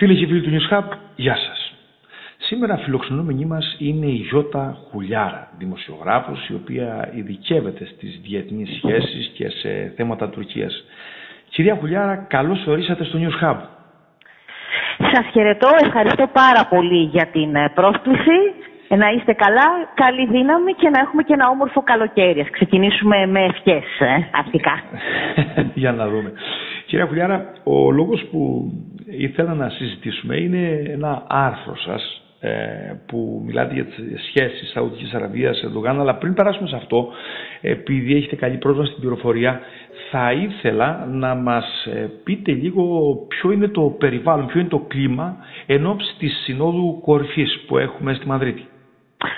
Φίλοι και φίλοι του News Hub, γεια σας. Σήμερα φιλοξενούμενη μας είναι η Γιώτα Χουλιάρα, δημοσιογράφος η οποία ειδικεύεται στις διεθνείς σχέσεις και σε θέματα Τουρκίας. Κυρία Χουλιάρα, καλώς ορίσατε στο News Hub. Σας χαιρετώ, ευχαριστώ πάρα πολύ για την ε, πρόσκληση. Ε, να είστε καλά, καλή δύναμη και να έχουμε και ένα όμορφο καλοκαίρι. Ας ξεκινήσουμε με ευχές, ε, αρχικά. για να δούμε. Κυρία Χουλιάρα, ο λόγος που ήθελα να συζητήσουμε είναι ένα άρθρο σας ε, που μιλάτε για τις σχέσεις Σαουδικής Αραβίας Ερντογάν αλλά πριν περάσουμε σε αυτό επειδή έχετε καλή πρόσβαση στην πληροφορία θα ήθελα να μας ε, πείτε λίγο ποιο είναι το περιβάλλον, ποιο είναι το κλίμα εν ώψη της Συνόδου Κορυφής που έχουμε στη Μαδρίτη.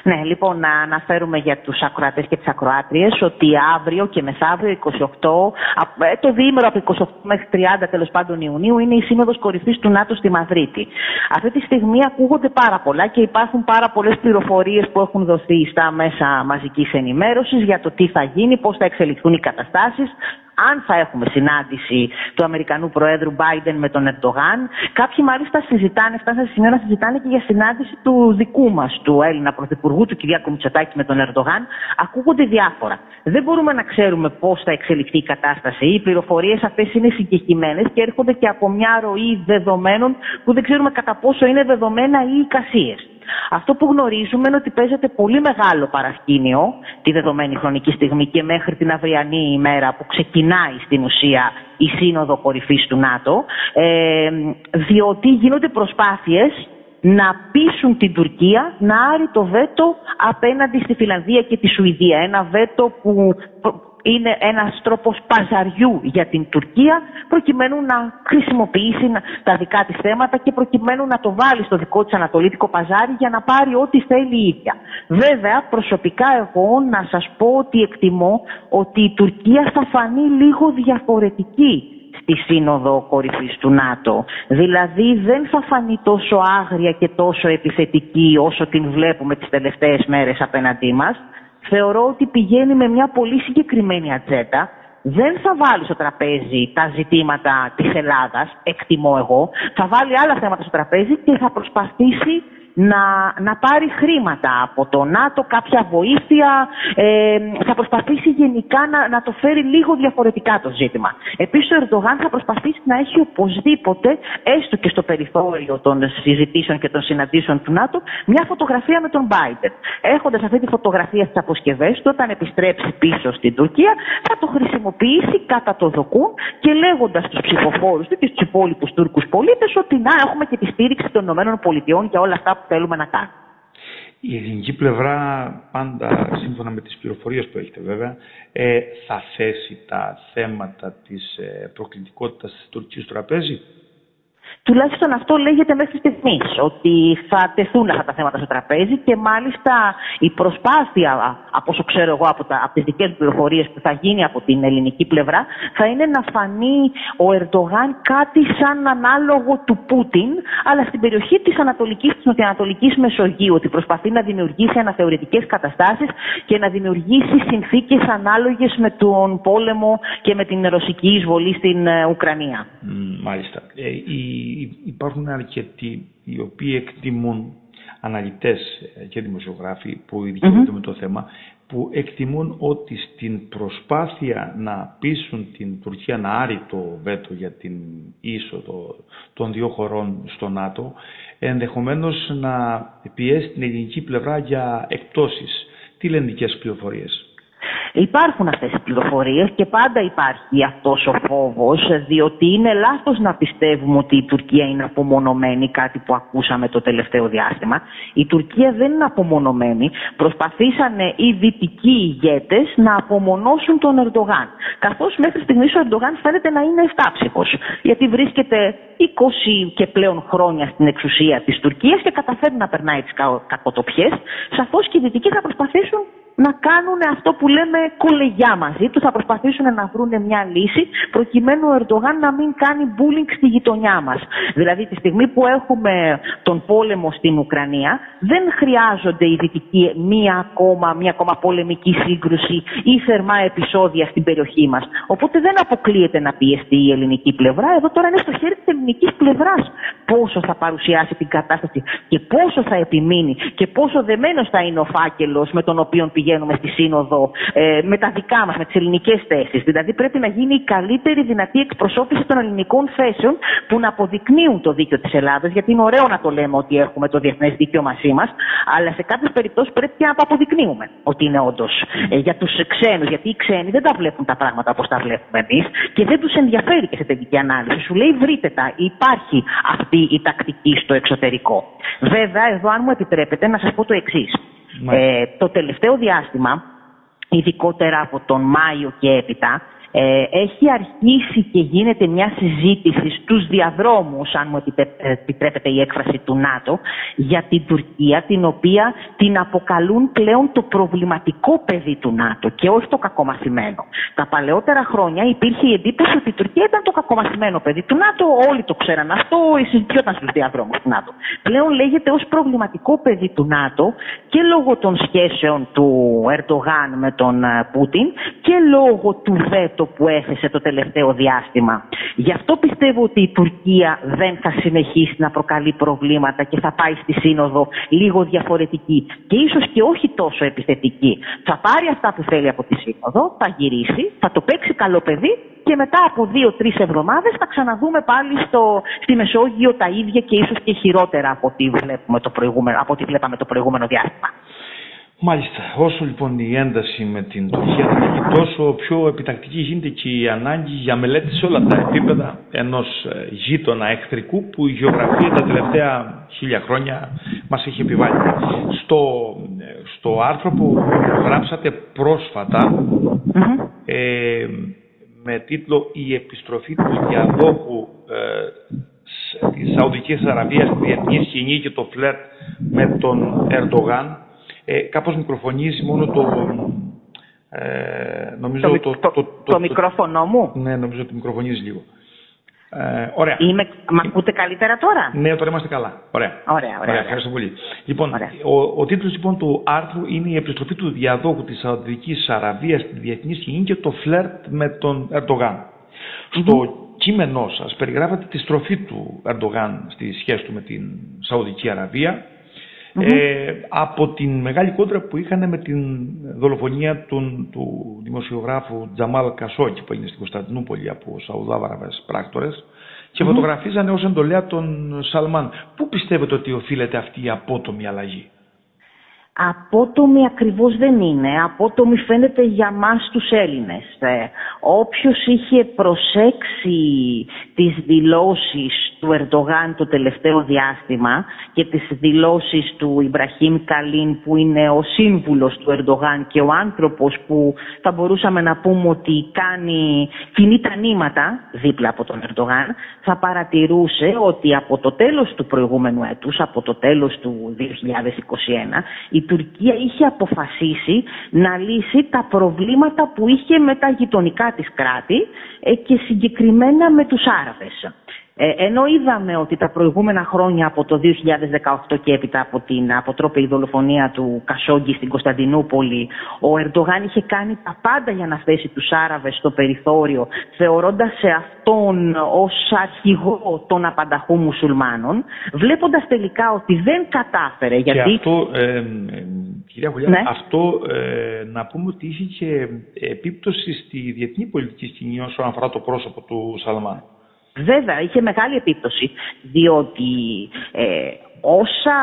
Ναι, λοιπόν, να αναφέρουμε για τους ακροατές και τις ακροάτριες ότι αύριο και μεθαύριο 28, ε, το διήμερο από 28 μέχρι 30 τέλος πάντων Ιουνίου είναι η Σύνοδος Κορυφής του ΝΑΤΟ στη Μαδρίτη. Αυτή τη στιγμή ακούγονται πάρα πολλά και υπάρχουν πάρα πολλές πληροφορίες που έχουν δοθεί στα μέσα μαζικής ενημέρωσης για το τι θα γίνει, πώς θα εξελιχθούν οι καταστάσεις, αν θα έχουμε συνάντηση του Αμερικανού Προέδρου Biden με τον Ερντογάν. Κάποιοι μάλιστα συζητάνε, φτάσαν σε σημείο να συζητάνε και για συνάντηση του δικού μας, του Έλληνα Πρωθυπουργού, του Κυριάκου Μητσοτάκη με τον Ερντογάν. Ακούγονται διάφορα. Δεν μπορούμε να ξέρουμε πώς θα εξελιχθεί η κατάσταση. Οι πληροφορίες αυτές είναι συγκεκριμένες και έρχονται και από μια ροή δεδομένων που δεν ξέρουμε κατά πόσο είναι δεδομένα ή εικασίες. Αυτό που γνωρίζουμε είναι ότι παίζεται πολύ μεγάλο παρασκήνιο τη δεδομένη χρονική στιγμή και μέχρι την αυριανή ημέρα που ξεκινάει στην ουσία η Σύνοδο Κορυφής του ΝΑΤΟ, ε, διότι γίνονται προσπάθειες να πείσουν την Τουρκία να άρει το βέτο απέναντι στη Φιλανδία και τη Σουηδία. Ένα βέτο που είναι ένας τρόπος παζαριού για την Τουρκία προκειμένου να χρησιμοποιήσει τα δικά της θέματα και προκειμένου να το βάλει στο δικό της ανατολίτικο παζάρι για να πάρει ό,τι θέλει η ίδια. Βέβαια, προσωπικά εγώ να σας πω ότι εκτιμώ ότι η Τουρκία θα φανεί λίγο διαφορετική στη Σύνοδο Κορυφής του ΝΑΤΟ. Δηλαδή δεν θα φανεί τόσο άγρια και τόσο επιθετική όσο την βλέπουμε τις τελευταίες μέρες απέναντί μας θεωρώ ότι πηγαίνει με μια πολύ συγκεκριμένη ατζέντα. Δεν θα βάλει στο τραπέζι τα ζητήματα της Ελλάδας, εκτιμώ εγώ. Θα βάλει άλλα θέματα στο τραπέζι και θα προσπαθήσει να, να πάρει χρήματα από το ΝΑΤΟ, κάποια βοήθεια. Ε, θα προσπαθήσει γενικά να, να το φέρει λίγο διαφορετικά το ζήτημα. Επίσης ο Ερντογάν θα προσπαθήσει να έχει οπωσδήποτε, έστω και στο περιθώριο των συζητήσεων και των συναντήσεων του ΝΑΤΟ, μια φωτογραφία με τον Biden. Έχοντας αυτή τη φωτογραφία στις αποσκευές του, όταν επιστρέψει πίσω στην Τουρκία, θα το χρησιμοποιήσει κατά το δοκούν και λέγοντας στους ψηφοφόρους του και στους υπόλοιπους Τούρκους πολίτες ότι να έχουμε και τη στήριξη των ΗΠΑ για όλα αυτά θέλουμε να κάνουμε. Η ελληνική πλευρά, πάντα σύμφωνα με τις πληροφορίες που έχετε βέβαια, ε, θα θέσει τα θέματα της ε, προκλητικότητας της Τουρκίας στο τραπέζι; Τουλάχιστον αυτό λέγεται μέχρι στιγμής, ότι θα τεθούν αυτά τα θέματα στο τραπέζι και μάλιστα η προσπάθεια, από όσο ξέρω εγώ από, τα, από τις δικές πληροφορίες που θα γίνει από την ελληνική πλευρά, θα είναι να φανεί ο Ερντογάν κάτι σαν ανάλογο του Πούτιν, αλλά στην περιοχή της Ανατολικής, της Νοτιοανατολικής Μεσογείου, ότι προσπαθεί να δημιουργήσει αναθεωρητικές καταστάσεις και να δημιουργήσει συνθήκες ανάλογες με τον πόλεμο και με την ρωσική εισβολή στην ε, Ουκρανία. Μάλιστα. Ε, η υπάρχουν αρκετοί οι οποίοι εκτιμούν αναλυτές και δημοσιογράφοι που ειδικεύονται με το θέμα που εκτιμούν ότι στην προσπάθεια να πείσουν την Τουρκία να άρει το βέτο για την είσοδο των δύο χωρών στο ΝΑΤΟ ενδεχομένως να πιέσει την ελληνική πλευρά για εκτόσεις. Τι λένε δικές πληροφορίες. Υπάρχουν αυτές οι πληροφορίες και πάντα υπάρχει αυτός ο φόβος διότι είναι λάθος να πιστεύουμε ότι η Τουρκία είναι απομονωμένη, κάτι που ακούσαμε το τελευταίο διάστημα. Η Τουρκία δεν είναι απομονωμένη. Προσπαθήσανε οι δυτικοί ηγέτες να απομονώσουν τον Ερντογάν. Καθώς μέχρι στιγμής ο Ερντογάν φαίνεται να είναι εφτάψυχος. Γιατί βρίσκεται 20 και πλέον χρόνια στην εξουσία της Τουρκίας και καταφέρει να περνάει τις κακοτοπιές. Σαφώς και οι δυτικοί θα προσπαθήσουν να κάνουν αυτό που λέμε κολεγιά μαζί τους, θα προσπαθήσουν να βρουν μια λύση προκειμένου ο Ερντογάν να μην κάνει bullying στη γειτονιά μας. Δηλαδή τη στιγμή που έχουμε τον πόλεμο στην Ουκρανία δεν χρειάζονται οι δυτικοί μία ακόμα, μία ακόμα πολεμική σύγκρουση ή θερμά επεισόδια στην περιοχή μας. Οπότε δεν αποκλείεται να πιεστεί η ελληνική πλευρά. Εδώ τώρα είναι στο χέρι της ελληνικής πλευράς πόσο θα παρουσιάσει την κατάσταση και πόσο θα επιμείνει και πόσο δεμένος θα είναι ο φάκελος με τον οποίο πηγαίνουμε στη Σύνοδο ε, με τα δικά μας, με τις ελληνικές θέσεις. Δηλαδή πρέπει να γίνει η καλύτερη δυνατή εκπροσώπηση των ελληνικών θέσεων που να αποδεικνύουν το δίκαιο της Ελλάδα. Γιατί είναι ωραίο να το λέμε ότι έχουμε το διεθνές δίκαιο μαζί μας, αλλά σε κάποιες περιπτώσεις πρέπει να το αποδεικνύουμε ότι είναι όντως ε, για τους ξένους. Γιατί οι ξένοι δεν τα βλέπουν τα πράγματα όπως τα βλέπουμε εμείς και δεν τους ενδιαφέρει και σε τελική ανάλυση. Σου λέει βρείτε τα, υπάρχει αυτή η τακτική στο εξωτερικό. Βέβαια, εδώ αν μου επιτρέπετε να σας πω το εξής. Ε, το τελευταίο διάστημα, ειδικότερα από τον Μάιο και έπειτα, ε, έχει αρχίσει και γίνεται μια συζήτηση στους διαδρόμους, αν μου επιτρέπετε η έκφραση του ΝΑΤΟ, για την Τουρκία, την οποία την αποκαλούν πλέον το προβληματικό παιδί του ΝΑΤΟ και όχι το κακομαθημένο. Τα παλαιότερα χρόνια υπήρχε η εντύπωση ότι η Τουρκία ήταν το κακομαθημένο παιδί του ΝΑΤΟ, όλοι το ξέραν αυτό, συζητιόταν στους διαδρόμους του ΝΑΤΟ. Πλέον λέγεται ως προβληματικό παιδί του ΝΑΤΟ και λόγω των σχέσεων του Ερντογάν με τον ε, Πούτιν και λόγω του βέτο που έθεσε το τελευταίο διάστημα. Γι' αυτό πιστεύω ότι η Τουρκία δεν θα συνεχίσει να προκαλεί προβλήματα και θα πάει στη Σύνοδο λίγο διαφορετική και ίσως και όχι τόσο επιθετική. Θα πάρει αυτά που θέλει από τη Σύνοδο, θα γυρίσει, θα το παίξει καλό παιδί και μετά από δύο-τρεις εβδομάδες θα ξαναδούμε πάλι στο, στη Μεσόγειο τα ίδια και ίσως και χειρότερα από ό,τι, βλέπουμε το προηγούμενο, από ό,τι βλέπαμε το προηγούμενο διάστημα. Μάλιστα. Όσο λοιπόν η ένταση με την Τουρκία θα έχει τόσο πιο επιτακτική γίνεται και η ανάγκη για μελέτη σε όλα τα επίπεδα ενός ε, γείτονα εχθρικού που η γεωγραφία τα τελευταία χίλια χρόνια μας έχει επιβάλει. Στο, ε, στο άρθρο που γράψατε πρόσφατα ε, με τίτλο «Η επιστροφή του διαδόχου ε, της Σαουδικής Αραβίας στη διεθνή σκηνή και το φλερτ με τον Ερντογάν ε, κάπως μικροφωνίζει μόνο το... Ε, νομίζω το, το, το, το, μικρόφωνο μου; Ναι, νομίζω ότι μικροφωνίζει λίγο. Ε, ωραία. Είμαι, μ' ακούτε καλύτερα τώρα; Ναι, τώρα είμαστε καλά. Ωραία. Ωραία, ωραία. ωραία. Ευχαριστώ πολύ. Λοιπόν, ο, ο τίτλος λοιπόν του άρθρου είναι η επιστροφή του διαδόχου της Σαουδικής Αραβίας στη διεθνή σκηνή και το φλερτ με τον Ερντογάν. Στο κείμενό σας περιγράφατε τη στροφή του Ερντογάν στη σχέση του με την Σαουδική Αραβία ε, από την μεγάλη κόντρα που είχαν με την δολοφονία του, του δημοσιογράφου Τζαμάλ Κασόκη που έγινε στην Κωνσταντινούπολη από Σαουδάβαραβες πράκτορες και mm-hmm. φωτογραφίζανε ως εντολέα τον Σαλμάν. Πού πιστεύετε ότι οφείλεται αυτή η απότομη αλλαγή; Απότομη ακριβώς δεν είναι. Απότομη φαίνεται για μας τους Έλληνες. Ε, όποιος είχε προσέξει τις δηλώσεις του Ερντογάν το τελευταίο διάστημα και τις δηλώσεις του Ιμπραχήμ Καλίν που είναι ο σύμβουλος του Ερντογάν και ο άνθρωπος που θα μπορούσαμε να πούμε ότι κάνει κοινή τα νήματα δίπλα από τον Ερντογάν θα παρατηρούσε ότι από το τέλος του προηγούμενου έτους, από το τέλος του 2021 η Τουρκία είχε αποφασίσει να λύσει τα προβλήματα που είχε με τα γειτονικά της κράτη ε, και συγκεκριμένα με τους Άραβες. Ε, ενώ είδαμε ότι τα προηγούμενα χρόνια από το 2018 και έπειτα από την αποτρόπαιη δολοφονία του Κασόγκη στην Κωνσταντινούπολη ο Ερντογάν είχε κάνει τα πάντα για να θέσει τους Άραβες στο περιθώριο θεωρώντας σε αυτόν ως αρχηγό των απανταχού μουσουλμάνων βλέποντας τελικά ότι δεν κατάφερε γιατί... Και αυτό, ε, κυρία Βουλιά, ναι. αυτό ε, να πούμε ότι είχε και επίπτωση στη διεθνή πολιτική σκηνή όσον αφορά το πρόσωπο του Σαλμάν. Βέβαια, είχε μεγάλη επίπτωση, διότι ε, όσα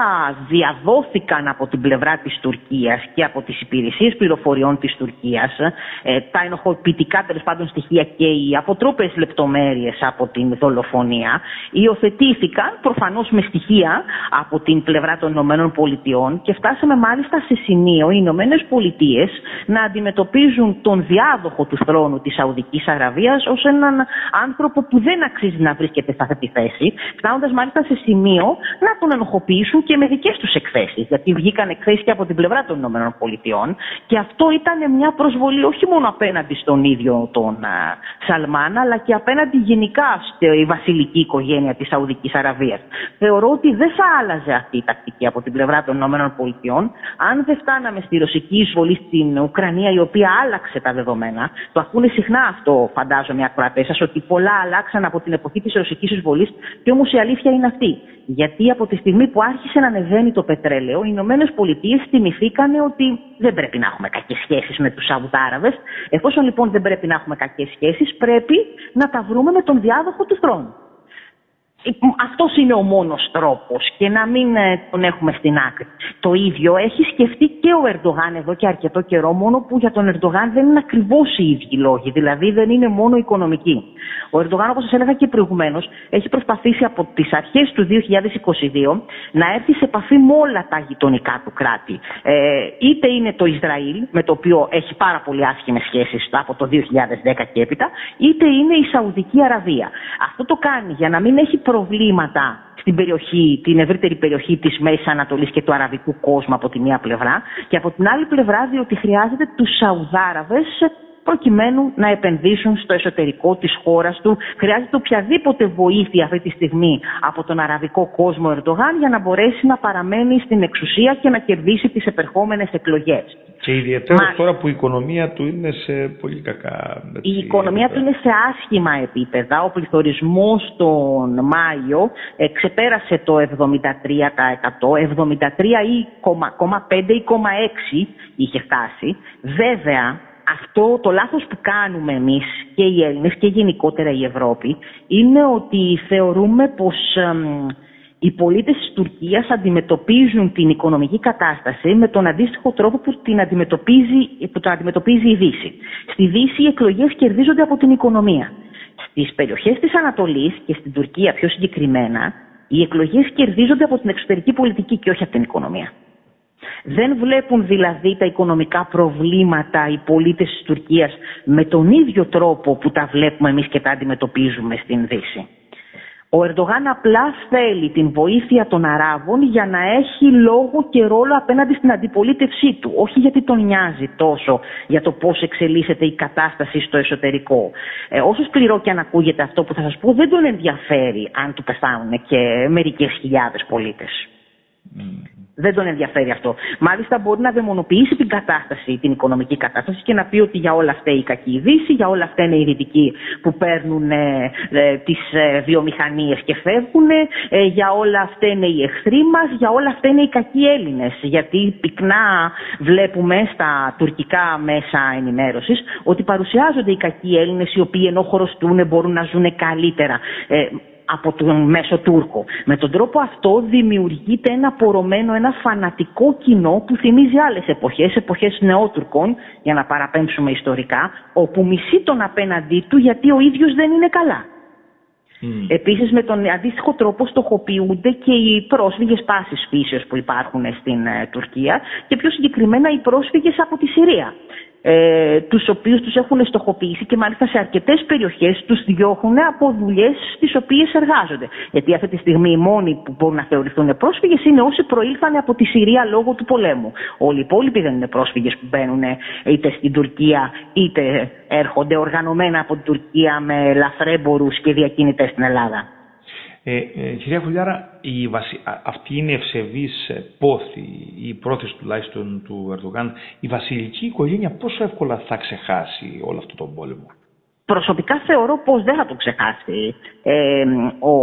διαδόθηκαν από την πλευρά της Τουρκίας και από τις υπηρεσίες πληροφοριών της Τουρκίας, ε, τα ενοχοποιητικά τέλος πάντων στοιχεία και οι αποτρόπες λεπτομέρειες από την δολοφονία, υιοθετήθηκαν προφανώς με στοιχεία από την πλευρά των Ηνωμένων Πολιτειών και φτάσαμε μάλιστα σε σημείο οι Ηνωμένες Πολιτείες να αντιμετωπίζουν τον διάδοχο του θρόνου της Σαουδικής Αραβίας ως έναν άνθρωπο που δεν αξίζει να βρίσκεται σε αυτή τη θέση, φτάνοντας μάλιστα σε σημείο να τον στοχοποιήσουν και με δικές τους εκθέσεις. Γιατί βγήκαν εκθέσεις και από την πλευρά των ΗΠΑ και αυτό ήταν μια προσβολή όχι μόνο απέναντι στον ίδιο τον Σαλμάν, αλλά και απέναντι γενικά στη βασιλική οικογένεια της Σαουδικής Αραβίας. Θεωρώ ότι δεν θα άλλαζε αυτή η τακτική από την πλευρά των ΗΠΑ αν δεν φτάναμε στη ρωσική εισβολή στην Ουκρανία, η οποία άλλαξε τα δεδομένα. Το ακούνε συχνά αυτό, φαντάζομαι, οι ακροατές σας, ότι πολλά αλλάξαν από την εποχή της ρωσικής εισβολής, και όμως η αλήθεια είναι αυτή. Γιατί από τη στιγμή που άρχισε να ανεβαίνει το πετρέλαιο, οι Ηνωμένες Πολιτείες θυμηθήκαν ότι δεν πρέπει να έχουμε κακές σχέσεις με τους Σαουδάραβες. Εφόσον λοιπόν δεν πρέπει να έχουμε κακές σχέσεις, πρέπει να τα βρούμε με τον διάδοχο του θρόνου. Ε, Αυτός είναι ο μόνος τρόπος και να μην ε, τον έχουμε στην άκρη. Το ίδιο έχει σκεφτεί και ο Ερντογάν εδώ και αρκετό καιρό, μόνο που για τον Ερντογάν δεν είναι ακριβώς οι ίδιοι λόγοι, δηλαδή δεν είναι μόνο οικονομικοί. Ο Ερντογάν, όπως σας έλεγα και προηγουμένως, έχει προσπαθήσει από τις αρχές του 2022 να έρθει σε επαφή με όλα τα γειτονικά του κράτη. Ε, είτε είναι το Ισραήλ, με το οποίο έχει πάρα πολύ άσχημες σχέσεις από το 2010 και έπειτα, είτε είναι η Σαουδική Αραβία. Αυτό το κάνει για να μην έχει προβλήματα στην περιοχή, την ευρύτερη περιοχή της Μέσης Ανατολής και του αραβικού κόσμου από τη μία πλευρά και από την άλλη πλευρά διότι χρειάζεται τους Σαουδάραβες προκειμένου να επενδύσουν στο εσωτερικό της χώρας του. Χρειάζεται οποιαδήποτε βοήθεια αυτή τη στιγμή από τον αραβικό κόσμο Ερντογάν για να μπορέσει να παραμένει στην εξουσία και να κερδίσει τις επερχόμενες εκλογές. Και ιδιαίτερα Μα... τώρα που η οικονομία του είναι σε πολύ κακά Η οικονομία του είναι σε άσχημα επίπεδα. Ο πληθωρισμός τον Μάιο ε, ξεπέρασε το 73%, 73 ή 0,5 ή 0,6 είχε φτάσει. Βέβαια, αυτό το λάθος που κάνουμε εμείς και οι Έλληνες και γενικότερα η Ευρώπη είναι ότι θεωρούμε πως οι πολίτες της Τουρκίας αντιμετωπίζουν την οικονομική κατάσταση με τον αντίστοιχο τρόπο που την αντιμετωπίζει, που το αντιμετωπίζει η Δύση. Στη Δύση οι εκλογές κερδίζονται από την οικονομία. Στις περιοχές της Ανατολής και στην Τουρκία πιο συγκεκριμένα, οι εκλογές κερδίζονται από την εξωτερική πολιτική και όχι από την οικονομία. Δεν βλέπουν δηλαδή τα οικονομικά προβλήματα οι πολίτες της Τουρκίας με τον ίδιο τρόπο που τα βλέπουμε εμείς και τα αντιμετωπίζουμε στην Δύση. Ο Ερντογάν απλά θέλει την βοήθεια των Αράβων για να έχει λόγο και ρόλο απέναντι στην αντιπολίτευσή του. Όχι γιατί τον νοιάζει τόσο για το πώς εξελίσσεται η κατάσταση στο εσωτερικό. Ε, όσο σκληρό και αν ακούγεται αυτό που θα σας πω, δεν τον ενδιαφέρει αν του πεθάνουν και μερικές χιλιάδες πολίτες. Δεν τον ενδιαφέρει αυτό. Μάλιστα μπορεί να δαιμονοποιήσει την κατάσταση, την οικονομική κατάσταση και να πει ότι για όλα αυτά η κακή Δύση, για όλα αυτά είναι οι δυτικοί που παίρνουν ε, ε, τις ε, βιομηχανίες και φεύγουν, ε, για όλα αυτά είναι οι εχθροί μας, για όλα αυτά είναι οι κακοί Έλληνες. Γιατί πυκνά βλέπουμε στα τουρκικά μέσα ενημέρωσης ότι παρουσιάζονται οι κακοί Έλληνες οι οποίοι ενώ χωροστούν μπορούν να ζουν καλύτερα. Ε, από τον μέσο Τούρκο. Με τον τρόπο αυτό δημιουργείται ένα πορωμένο, ένα φανατικό κοινό που θυμίζει άλλες εποχές, εποχές νεότουρκων, για να παραπέμψουμε ιστορικά, όπου μισεί τον απέναντί του γιατί ο ίδιος δεν είναι καλά. Mm. Επίσης με τον αντίστοιχο τρόπο στοχοποιούνται και οι πρόσφυγες πάσης φύσεως που υπάρχουν στην ε, Τουρκία και πιο συγκεκριμένα οι πρόσφυγες από τη Συρία ε, τους οποίους τους έχουν στοχοποιήσει και μάλιστα σε αρκετές περιοχές τους διώχνουν από δουλειές στις οποίες εργάζονται. Γιατί αυτή τη στιγμή οι μόνοι που μπορούν να θεωρηθούν πρόσφυγες είναι όσοι προήλθαν από τη Συρία λόγω του πολέμου. Όλοι οι υπόλοιποι δεν είναι πρόσφυγες που μπαίνουν είτε στην Τουρκία είτε έρχονται οργανωμένα από την Τουρκία με λαθρέμπορους και διακίνητες στην Ελλάδα. Ε, ε, κυρία Χουλιάρα, η βασι... αυτή είναι ευσεβής ε, πόθη, η πρόθεση τουλάχιστον του Ερντογάν. Η βασιλική οικογένεια πόσο εύκολα θα ξεχάσει όλο αυτό τον πόλεμο; Προσωπικά θεωρώ πως δεν θα το ξεχάσει ε, ο,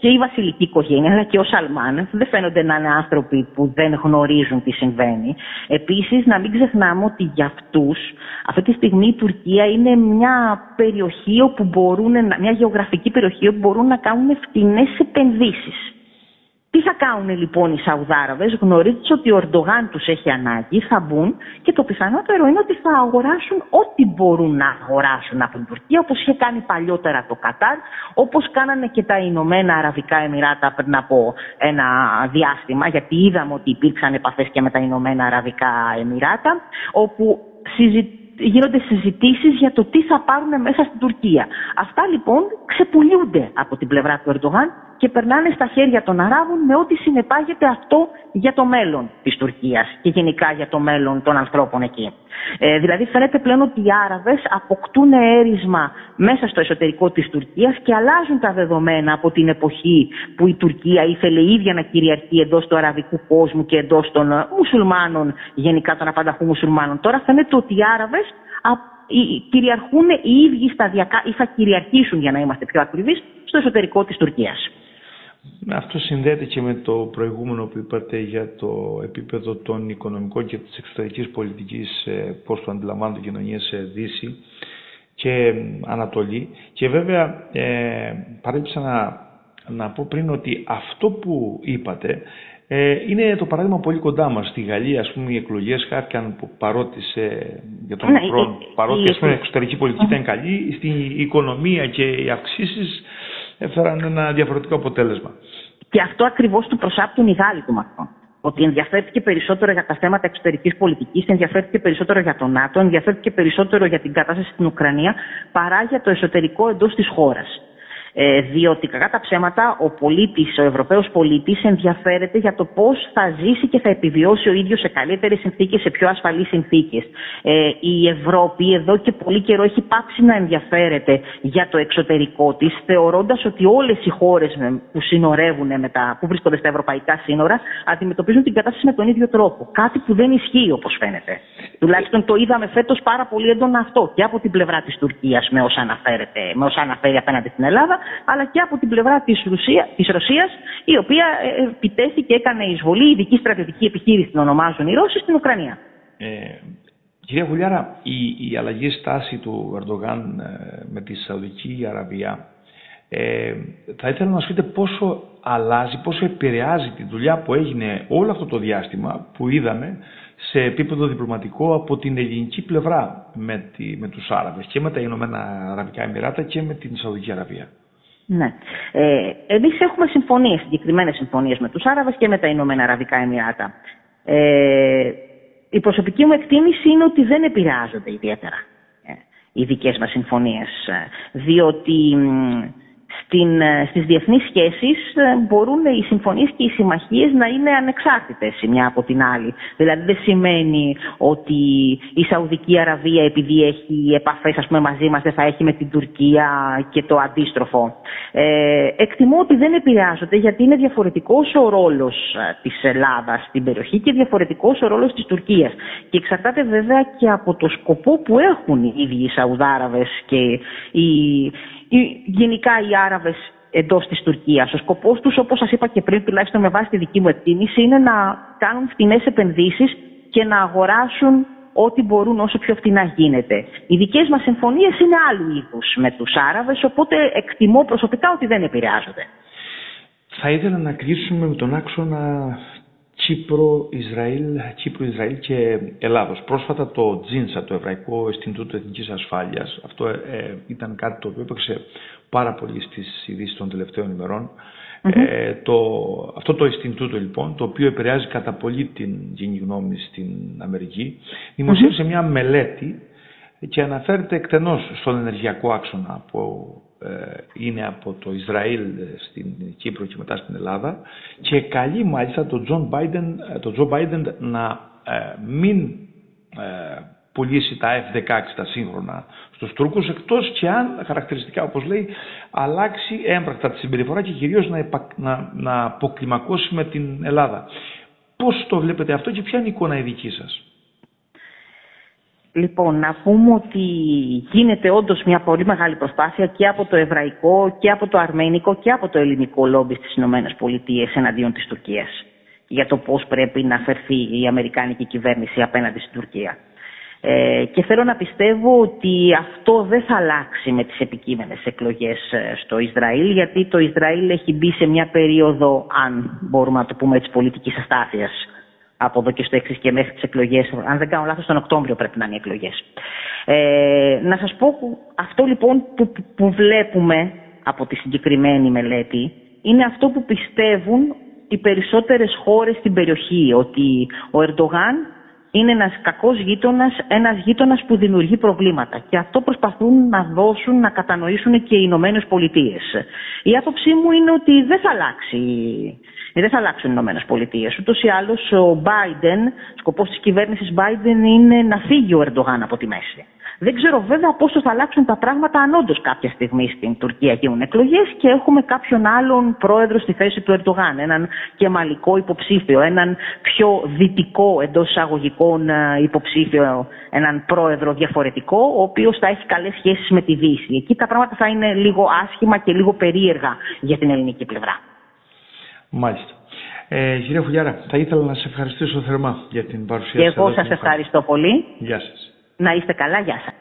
και η βασιλική οικογένεια αλλά και ο Σαλμάν. Δεν φαίνονται να είναι άνθρωποι που δεν γνωρίζουν τι συμβαίνει. Επίσης να μην ξεχνάμε ότι για αυτούς αυτή τη στιγμή η Τουρκία είναι μια περιοχή όπου μπορούν, μια γεωγραφική περιοχή όπου μπορούν να κάνουν φτηνές επενδύσεις. Τι θα κάνουν λοιπόν οι Σαουδάραβες, γνωρίζοντας ότι ο Ερντογάν τους έχει ανάγκη, θα μπουν και το πιθανότερο είναι ότι θα αγοράσουν ό,τι μπορούν να αγοράσουν από την Τουρκία, όπως είχε κάνει παλιότερα το Κατάρ, όπως κάνανε και τα Ηνωμένα Αραβικά Εμμυράτα πριν από ένα διάστημα, γιατί είδαμε ότι υπήρξαν επαφές και με τα Ηνωμένα Αραβικά Εμμυράτα, όπου γίνονται συζητήσεις για το τι θα πάρουν μέσα στην Τουρκία. Αυτά λοιπόν ξεπουλούνται από την πλευρά του Ερντογάν και περνάνε στα χέρια των Αράβων με ό,τι συνεπάγεται αυτό για το μέλλον της Τουρκίας και γενικά για το μέλλον των ανθρώπων εκεί. Ε, δηλαδή φαίνεται πλέον ότι οι Άραβες αποκτούν έρισμα μέσα στο εσωτερικό της Τουρκίας και αλλάζουν τα δεδομένα από την εποχή που η Τουρκία ήθελε ίδια να κυριαρχεί εντός του αραβικού κόσμου και εντός των μουσουλμάνων, γενικά των απανταχού μουσουλμάνων. Τώρα φαίνεται ότι οι Άραβες κυριαρχούν οι ίδιοι σταδιακά ή θα κυριαρχήσουν για να είμαστε πιο ακριβείς στο εσωτερικό της Τουρκίας. Αυτό συνδέεται και με το προηγούμενο που είπατε για το επίπεδο των οικονομικών και της εξωτερικής πολιτικής, ε, πώς το αντιλαμβάνονται κοινωνίες σε Δύση και Ανατολή. Και βέβαια ε, παρέλειψα να, να πω πριν ότι αυτό που είπατε ε, είναι το παράδειγμα πολύ κοντά μας. Στη Γαλλία, ας πούμε, οι εκλογές χάθηκαν παρότι για τον ναι, χρόνο, παρότι η εξωτερική πολιτική ήταν καλή, στην οικονομία και οι αυξήσεις έφεραν ένα διαφορετικό αποτέλεσμα. Και αυτό ακριβώς του προσάπτουν οι Γάλλοι του Μακρόν. Ότι ενδιαφέρθηκε περισσότερο για τα θέματα εξωτερικής πολιτικής, ενδιαφέρθηκε περισσότερο για τον ΝΑΤΟ, ενδιαφέρθηκε περισσότερο για την κατάσταση στην Ουκρανία παρά για το εσωτερικό εντός της χώρας. Ε, διότι κατά τα ψέματα ο πολίτης, ο Ευρωπαίος πολίτης ενδιαφέρεται για το πώς θα ζήσει και θα επιβιώσει ο ίδιος σε καλύτερες συνθήκες, σε πιο ασφαλείς συνθήκες. Ε, η Ευρώπη εδώ και πολύ καιρό έχει πάψει να ενδιαφέρεται για το εξωτερικό της, θεωρώντας ότι όλες οι χώρες που συνορεύουν με τα, που βρίσκονται στα ευρωπαϊκά σύνορα αντιμετωπίζουν την κατάσταση με τον ίδιο τρόπο. Κάτι που δεν ισχύει όπως φαίνεται. Τουλάχιστον το είδαμε φέτος πάρα πολύ έντονα αυτό και από την πλευρά της Τουρκίας με όσα, με όσα αναφέρει απέναντι στην Ελλάδα αλλά και από την πλευρά της, Ρωσία, της Ρωσίας, η οποία ε, επιτέθηκε και έκανε εισβολή, ειδική στρατιωτική επιχείρηση την ονομάζουν οι Ρώσοι, στην Ουκρανία. Ε, κυρία Γουλιάρα, η, η αλλαγή στάση του Ερντογάν ε, με τη Σαουδική Αραβία ε, θα ήθελα να μας πείτε πόσο αλλάζει, πόσο επηρεάζει τη δουλειά που έγινε όλο αυτό το διάστημα που είδαμε σε επίπεδο διπλωματικό από την ελληνική πλευρά με, τη, με τους Άραβες και με τα Ηνωμένα Αραβικά Εμμυράτα και με την Σαουδική Αραβία. Ναι. Ε, Εμείς έχουμε συμφωνίες, συγκεκριμένες συμφωνίες με τους Άραβες και με τα Ηνωμένα Αραβικά Εμμυράτα. Ε, η προσωπική μου εκτίμηση είναι ότι δεν επηρεάζονται ιδιαίτερα ε, οι δικές μας συμφωνίες, ε, διότι στην, ε, στις διεθνείς σχέσεις ε, μπορούν οι συμφωνίες και οι συμμαχίες να είναι ανεξάρτητες η μια από την άλλη. Δηλαδή δεν σημαίνει ότι η Σαουδική Αραβία επειδή έχει επαφές ας πούμε, μαζί μας δεν θα έχει με την Τουρκία και το αντίστροφο. Ε, εκτιμώ ότι δεν επηρεάζονται γιατί είναι διαφορετικός ο ρόλος ε, της Ελλάδας στην περιοχή και διαφορετικός ο ρόλος της Τουρκίας. Και εξαρτάται βέβαια και από το σκοπό που έχουν οι ίδιοι οι Σαουδάραβες και οι, γενικά οι Άραβες εντός της Τουρκίας. Ο σκοπός τους, όπως σας είπα και πριν, τουλάχιστον με βάση τη δική μου εκτίμηση, είναι να κάνουν φτηνές επενδύσεις και να αγοράσουν ό,τι μπορούν όσο πιο φτηνά γίνεται. Οι δικές μας συμφωνίες είναι άλλου είδους με τους Άραβες, οπότε εκτιμώ προσωπικά ότι δεν επηρεάζονται. Θα ήθελα να κλείσουμε με τον άξονα Κύπρο, Ισραήλ, Κύπρο, Ισραήλ και Ελλάδος. Πρόσφατα το Τζίνσα, το Εβραϊκό Ινστιτούτο Εθνικής Ασφάλειας, αυτό ε, ήταν κάτι το οποίο έπαιξε πάρα πολύ στις ειδήσεις των τελευταίων Ε, το, αυτό το Ινστιτούτο λοιπόν, το οποίο επηρεάζει κατά πολύ την κοινή γνώμη στην Αμερική, δημοσίευσε μια μελέτη και αναφέρεται εκτενώς στον ενεργειακό άξονα που ε, είναι από το Ισραήλ ε, στην Κύπρο και μετά στην Ελλάδα και καλεί μάλιστα τον Τζον Μπάιντεν, ε, τον Τζο Μπάιντεν να μην πουλήσει τα F-16 τα σύγχρονα στους Τούρκους εκτός και αν χαρακτηριστικά όπως λέει αλλάξει έμπρακτα τη συμπεριφορά και κυρίως να, να, να αποκλιμακώσει με την Ελλάδα. Πώς το βλέπετε αυτό και ποια είναι η εικόνα η δική σας; Λοιπόν, να πούμε ότι γίνεται όντως μια πολύ μεγάλη προσπάθεια και από το εβραϊκό και από το αρμένικο και από το ελληνικό λόμπι στις Ηνωμένες Πολιτείες εναντίον της Τουρκίας για το πώς πρέπει να φερθεί η Αμερικάνικη κυβέρνηση απέναντι στην Τουρκία. Ε, και θέλω να πιστεύω ότι αυτό δεν θα αλλάξει με τις επικείμενες εκλογές ε, στο Ισραήλ γιατί το Ισραήλ έχει μπει σε μια περίοδο, αν μπορούμε να το πούμε έτσι, πολιτικής αστάθειας από εδώ και στο εξής και μέχρι τις εκλογές. Αν δεν κάνω λάθος, τον Οκτώβριο πρέπει να είναι οι εκλογές. Ε, να σας πω αυτό λοιπόν που, που βλέπουμε από τη συγκεκριμένη μελέτη είναι αυτό που πιστεύουν οι περισσότερες χώρες στην περιοχή, ότι ο Ερντογάν είναι ένας κακός γείτονας, ένας γείτονας που δημιουργεί προβλήματα. Και αυτό προσπαθούν να δώσουν, να κατανοήσουν και οι Ηνωμένες Πολιτείες. Η άποψή μου είναι ότι δεν θα αλλάξει δεν θα αλλάξουν οι Ηνωμένες Πολιτείες. Ούτως ή άλλως, ο Biden, σκοπός της κυβέρνησης Biden είναι να φύγει ο Ερντογάν από τη μέση. Δεν ξέρω βέβαια πόσο θα αλλάξουν τα πράγματα αν όντως κάποια στιγμή στην Τουρκία γίνουν εκλογές και έχουμε κάποιον άλλον πρόεδρο στη θέση του Ερντογάν. Έναν κεμαλικό υποψήφιο, έναν πιο δυτικό εντός εισαγωγικών ε, υποψήφιο, έναν πρόεδρο διαφορετικό, ο οποίος θα έχει καλές σχέσεις με τη Δύση. Εκεί τα πράγματα θα είναι λίγο άσχημα και λίγο περίεργα για την ελληνική πλευρά. Μάλιστα. Ε, κυρία Φουλιάρα, θα ήθελα να σε ευχαριστήσω θερμά για την παρουσία σας. Και εγώ σας ευχαριστώ πολύ. Γεια σας. Να είστε καλά, γεια σας.